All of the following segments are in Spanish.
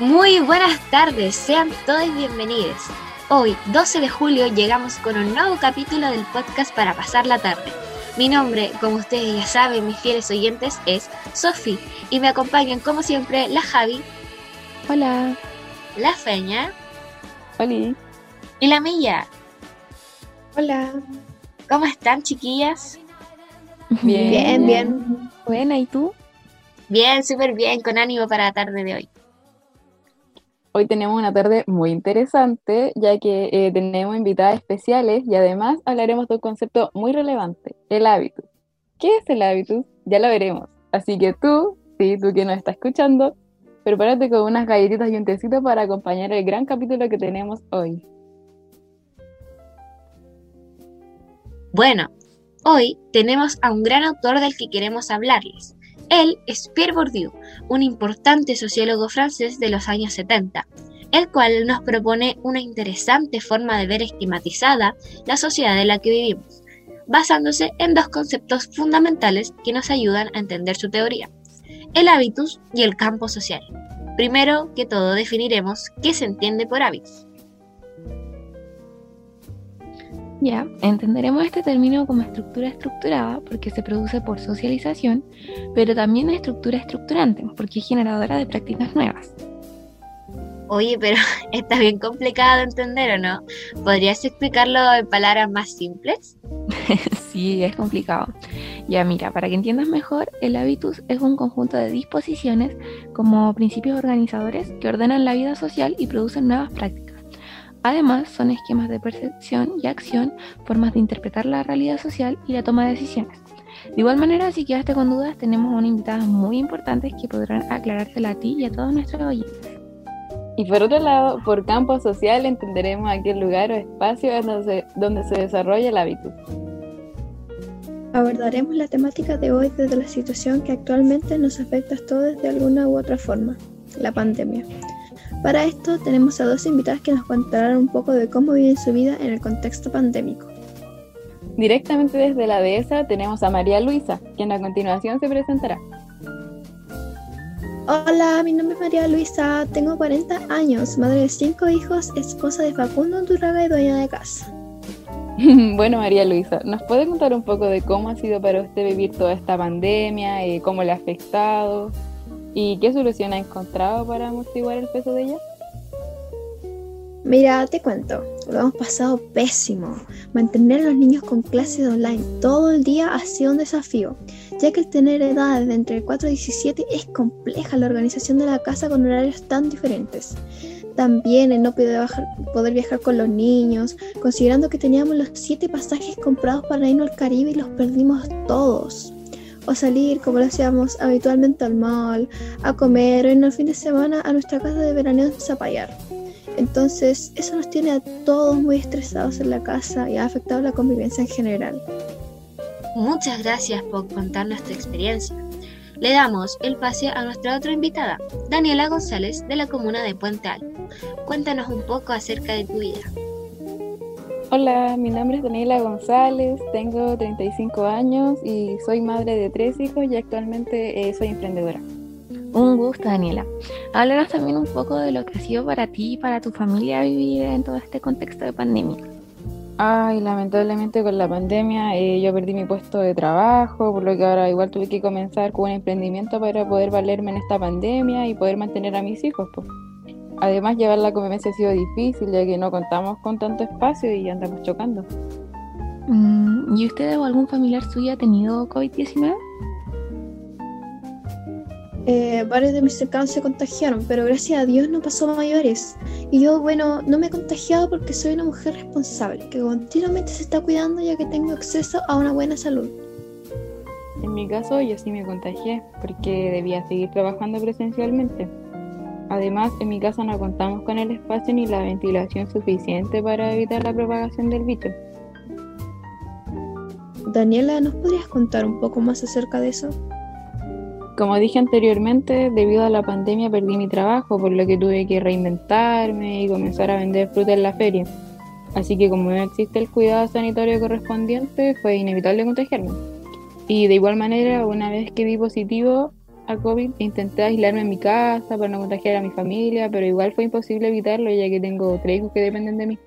Muy buenas tardes, sean todos bienvenidos. Hoy, 12 de julio, llegamos con un nuevo capítulo del podcast para pasar la tarde. Mi nombre, como ustedes ya saben, mis fieles oyentes, es Sofi y me acompañan como siempre la Javi. Hola. La Feña. Hola. Y la Milla. Hola. ¿Cómo están, chiquillas? Bien, bien. bien. Buena, ¿y tú? Bien, súper bien, con ánimo para la tarde de hoy. Hoy tenemos una tarde muy interesante, ya que eh, tenemos invitadas especiales y además hablaremos de un concepto muy relevante, el hábitus. ¿Qué es el hábitus? Ya lo veremos. Así que tú, sí, tú que nos estás escuchando, prepárate con unas galletitas y un tecito para acompañar el gran capítulo que tenemos hoy. Bueno, hoy tenemos a un gran autor del que queremos hablarles. Él es Pierre Bourdieu, un importante sociólogo francés de los años 70, el cual nos propone una interesante forma de ver esquematizada la sociedad en la que vivimos, basándose en dos conceptos fundamentales que nos ayudan a entender su teoría, el hábitus y el campo social. Primero que todo definiremos qué se entiende por hábitos. Ya, entenderemos este término como estructura estructurada porque se produce por socialización, pero también estructura estructurante porque es generadora de prácticas nuevas. Oye, pero está bien complicado de entender, ¿o no? ¿Podrías explicarlo en palabras más simples? sí, es complicado. Ya mira, para que entiendas mejor, el hábitus es un conjunto de disposiciones como principios organizadores que ordenan la vida social y producen nuevas prácticas. Además, son esquemas de percepción y acción, formas de interpretar la realidad social y la toma de decisiones. De igual manera, si quedaste con dudas, tenemos una invitada muy importante que podrán aclarársela a ti y a todos nuestros oyentes. Y por otro lado, por campo social entenderemos aquel lugar o espacio donde se, donde se desarrolla el hábito. Abordaremos la temática de hoy desde la situación que actualmente nos afecta a todos de alguna u otra forma, la pandemia. Para esto tenemos a dos invitadas que nos contarán un poco de cómo viven su vida en el contexto pandémico. Directamente desde la dehesa tenemos a María Luisa, quien a continuación se presentará. Hola, mi nombre es María Luisa, tengo 40 años, madre de 5 hijos, esposa de Facundo Andurraga y dueña de casa. bueno, María Luisa, ¿nos puede contar un poco de cómo ha sido para usted vivir toda esta pandemia y cómo le ha afectado? ¿Y qué solución ha encontrado para amortiguar el peso de ella? Mira, te cuento, lo hemos pasado pésimo. Mantener a los niños con clases online todo el día ha sido un desafío, ya que el tener edades de entre 4 y 17 es compleja la organización de la casa con horarios tan diferentes. También el no poder viajar, con los niños, considerando que teníamos los 7 pasajes comprados para irnos al Caribe y los perdimos todos o salir como lo hacíamos habitualmente al mall, a comer o en el fin de semana a nuestra casa de veraneo en Zapallar. Entonces, eso nos tiene a todos muy estresados en la casa y ha afectado la convivencia en general. Muchas gracias por contarnos tu experiencia. Le damos el pase a nuestra otra invitada, Daniela González, de la comuna de Puente Alto. Cuéntanos un poco acerca de tu vida. Hola, mi nombre es Daniela González, tengo 35 años y soy madre de tres hijos y actualmente eh, soy emprendedora. Un gusto, Daniela. Háblanos también un poco de lo que ha sido para ti y para tu familia vivir en todo este contexto de pandemia. Ay, lamentablemente con la pandemia eh, yo perdí mi puesto de trabajo, por lo que ahora igual tuve que comenzar con un emprendimiento para poder valerme en esta pandemia y poder mantener a mis hijos. Pues. Además, llevar la convivencia ha sido difícil, ya que no contamos con tanto espacio y andamos chocando. Mm, ¿Y usted o algún familiar suyo ha tenido COVID-19? Eh, varios de mis cercanos se contagiaron, pero gracias a Dios no pasó a mayores. Y yo, bueno, no me he contagiado porque soy una mujer responsable, que continuamente se está cuidando ya que tengo acceso a una buena salud. En mi caso, yo sí me contagié porque debía seguir trabajando presencialmente. Además, en mi casa no contamos con el espacio ni la ventilación suficiente para evitar la propagación del bicho. Daniela, ¿nos podrías contar un poco más acerca de eso? Como dije anteriormente, debido a la pandemia perdí mi trabajo, por lo que tuve que reinventarme y comenzar a vender fruta en la feria. Así que como no existe el cuidado sanitario correspondiente, fue inevitable contagiarme. Y de igual manera, una vez que vi positivo, a COVID intenté aislarme en mi casa para no contagiar a mi familia, pero igual fue imposible evitarlo ya que tengo tres hijos que dependen de mí.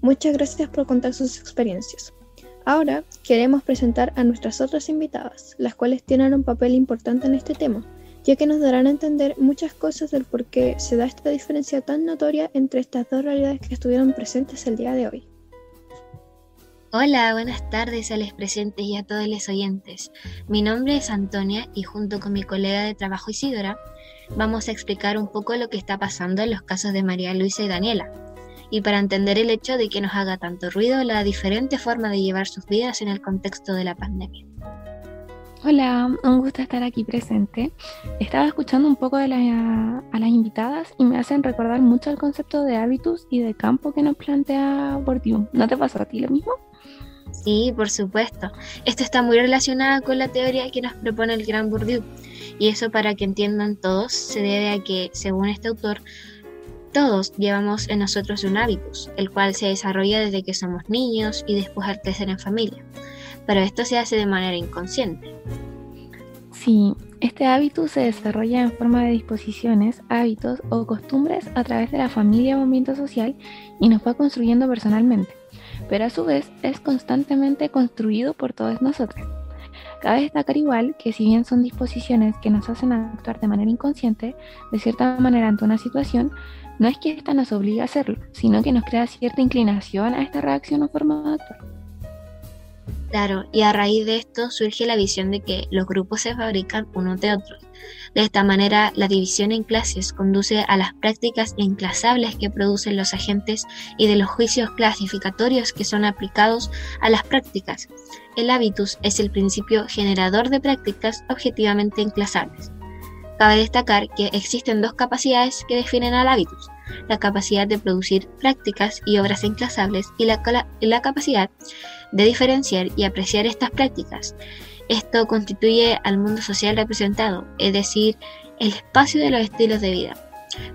Muchas gracias por contar sus experiencias. Ahora queremos presentar a nuestras otras invitadas, las cuales tienen un papel importante en este tema, ya que nos darán a entender muchas cosas del por qué se da esta diferencia tan notoria entre estas dos realidades que estuvieron presentes el día de hoy. Hola, buenas tardes a los presentes y a todos los oyentes. Mi nombre es Antonia y junto con mi colega de trabajo Isidora vamos a explicar un poco lo que está pasando en los casos de María Luisa y Daniela, y para entender el hecho de que nos haga tanto ruido la diferente forma de llevar sus vidas en el contexto de la pandemia. Hola, un gusto estar aquí presente. Estaba escuchando un poco de a las invitadas y me hacen recordar mucho el concepto de hábitos y de campo que nos plantea Bourdieu. ¿No te pasó a ti lo mismo? Sí, por supuesto. Esto está muy relacionado con la teoría que nos propone el gran Bourdieu. Y eso para que entiendan todos se debe a que, según este autor, todos llevamos en nosotros un hábitus, el cual se desarrolla desde que somos niños y después al crecer en familia, pero esto se hace de manera inconsciente. Sí, este hábito se desarrolla en forma de disposiciones, hábitos o costumbres a través de la familia o ambiente social y nos va construyendo personalmente, pero a su vez es constantemente construido por todos nosotros. Cabe destacar igual que si bien son disposiciones que nos hacen actuar de manera inconsciente, de cierta manera ante una situación, no es que esta nos obligue a hacerlo, sino que nos crea cierta inclinación a esta reacción o forma de actuar. Claro, y a raíz de esto surge la visión de que los grupos se fabrican unos de otros. De esta manera, la división en clases conduce a las prácticas enclasables que producen los agentes y de los juicios clasificatorios que son aplicados a las prácticas. El hábitus es el principio generador de prácticas objetivamente enclasables. Cabe destacar que existen dos capacidades que definen al hábitus, la capacidad de producir prácticas y obras enclasables y la, la capacidad de diferenciar y apreciar estas prácticas. Esto constituye al mundo social representado, es decir, el espacio de los estilos de vida,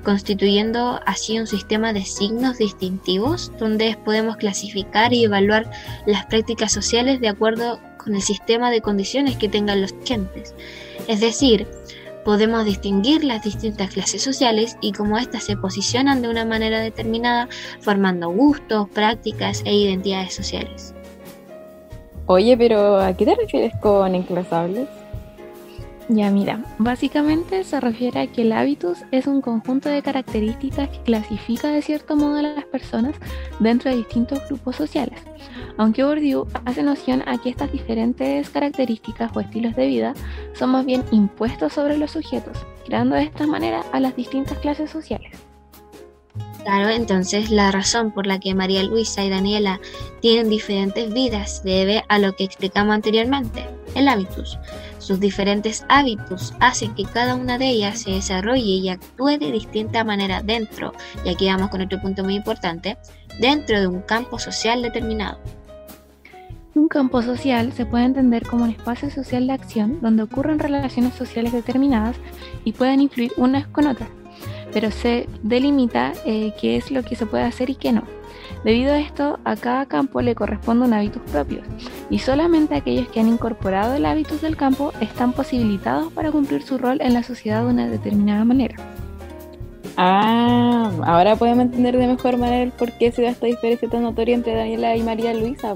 constituyendo así un sistema de signos distintivos donde podemos clasificar y evaluar las prácticas sociales de acuerdo con el sistema de condiciones que tengan los agentes. Es decir, podemos distinguir las distintas clases sociales y cómo éstas se posicionan de una manera determinada, formando gustos, prácticas e identidades sociales. Oye, pero ¿a qué te refieres con enclasables? Ya mira, básicamente se refiere a que el hábitus es un conjunto de características que clasifica de cierto modo a las personas dentro de distintos grupos sociales aunque Bourdieu hace noción a que estas diferentes características o estilos de vida son más bien impuestos sobre los sujetos, creando de esta manera a las distintas clases sociales. Claro, entonces la razón por la que María Luisa y Daniela tienen diferentes vidas debe a lo que explicamos anteriormente, el hábitus. Sus diferentes hábitos hacen que cada una de ellas se desarrolle y actúe de distinta manera dentro, y aquí vamos con otro punto muy importante, dentro de un campo social determinado. Un campo social se puede entender como un espacio social de acción donde ocurren relaciones sociales determinadas y pueden influir unas con otras, pero se delimita eh, qué es lo que se puede hacer y qué no. Debido a esto, a cada campo le corresponde un hábitus propio, y solamente aquellos que han incorporado el hábitus del campo están posibilitados para cumplir su rol en la sociedad de una determinada manera. Ah, ahora podemos entender de mejor manera el por qué se da esta diferencia tan notoria entre Daniela y María Luisa.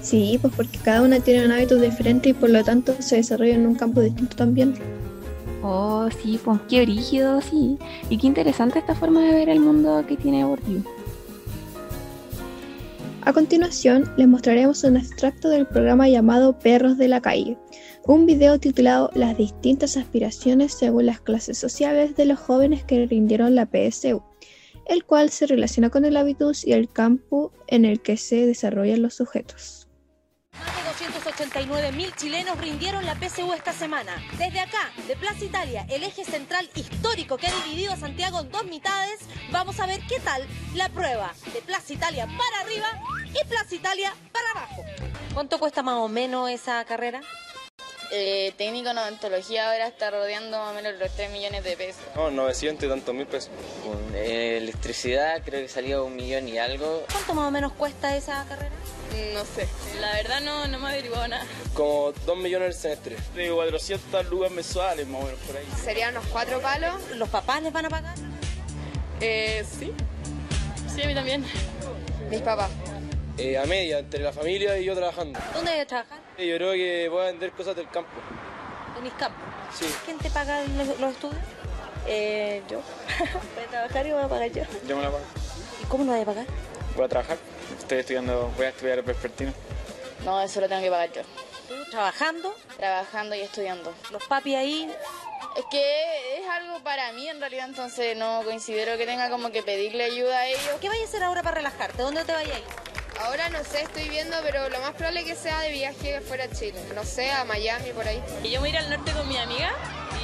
Sí, pues porque cada una tiene un hábito diferente y por lo tanto se desarrolla en un campo distinto también. Oh, sí, pues qué brígido, sí. Y qué interesante esta forma de ver el mundo que tiene Bourdieu. A continuación, les mostraremos un extracto del programa llamado Perros de la Calle, un video titulado Las distintas aspiraciones según las clases sociales de los jóvenes que rindieron la PSU, el cual se relaciona con el hábitus y el campo en el que se desarrollan los sujetos. Más de 289 mil chilenos rindieron la PSU esta semana. Desde acá, de Plaza Italia, el eje central histórico que ha dividido a Santiago en dos mitades, vamos a ver qué tal la prueba de Plaza Italia para arriba y Plaza Italia para abajo. ¿Cuánto cuesta más o menos esa carrera? Eh, técnico en odontología ahora está rodeando más o menos los 3 millones de pesos. No, 900 y tantos mil pesos. Con eh, electricidad creo que salió un millón y algo. ¿Cuánto más o menos cuesta esa carrera? No sé, la verdad no, no me averiguó nada. Como 2 millones el semestre. De 400 lucas mensuales, más o menos por ahí. Serían unos cuatro palos. ¿Los papás les van a pagar? Eh, sí. Sí, a mí también. Mis papás. Eh, a media, entre la familia y yo trabajando. ¿Dónde vas a trabajar? Yo creo que voy a vender cosas del campo. En mis campos. Sí. ¿Quién te paga los, los estudios? Eh, yo. Voy a trabajar y voy a pagar yo. Yo me la pago. ¿Y cómo lo vas a pagar? Voy a trabajar. Estoy estudiando, voy a estudiar vespertino. No, eso lo tengo que pagar yo. ¿Tú trabajando? Trabajando y estudiando. ¿Los papis ahí? Es que es algo para mí en realidad, entonces no considero que tenga como que pedirle ayuda a ellos. ¿Qué vayas a hacer ahora para relajarte? ¿Dónde te vayas a ir? Ahora no sé, estoy viendo, pero lo más probable es que sea de viaje fuera de Chile. No sé, a Miami, por ahí. Y yo me voy a ir al norte con mi amiga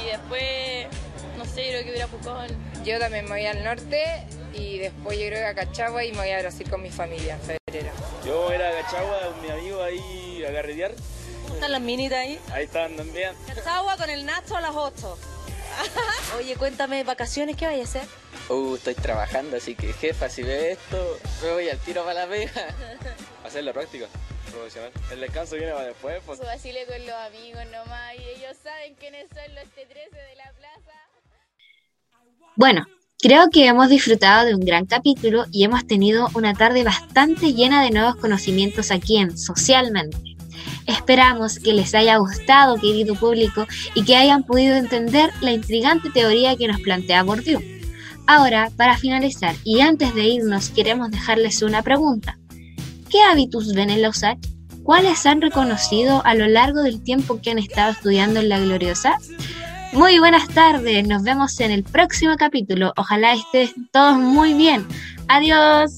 y después, no sé, creo que voy a ir a Pucón. Yo también me voy al norte y después yo creo que a Cachagua y me voy a Brasil con mi familia en febrero. Yo voy a ir a Cachagua con mi amigo ahí a carretear. ¿Cómo están las minitas ahí? Ahí están también. Cachagua con el Nacho a las 8. Oye, cuéntame, ¿vacaciones qué vayas a hacer? Uh, estoy trabajando, así que jefa, si ve esto, me voy al tiro para la pega. Hacer la práctica profesional. El descanso viene para después. Pues. Su vacile con los amigos nomás y ellos saben quiénes son los T13 de la plaza. Bueno, creo que hemos disfrutado de un gran capítulo y hemos tenido una tarde bastante llena de nuevos conocimientos aquí en Socialmente. Esperamos que les haya gustado, querido público, y que hayan podido entender la intrigante teoría que nos plantea Bourdieu. Ahora, para finalizar y antes de irnos, queremos dejarles una pregunta. ¿Qué hábitos ven en la? ¿Cuáles han reconocido a lo largo del tiempo que han estado estudiando en la Gloriosa? Muy buenas tardes, nos vemos en el próximo capítulo. Ojalá estén todos muy bien. Adiós.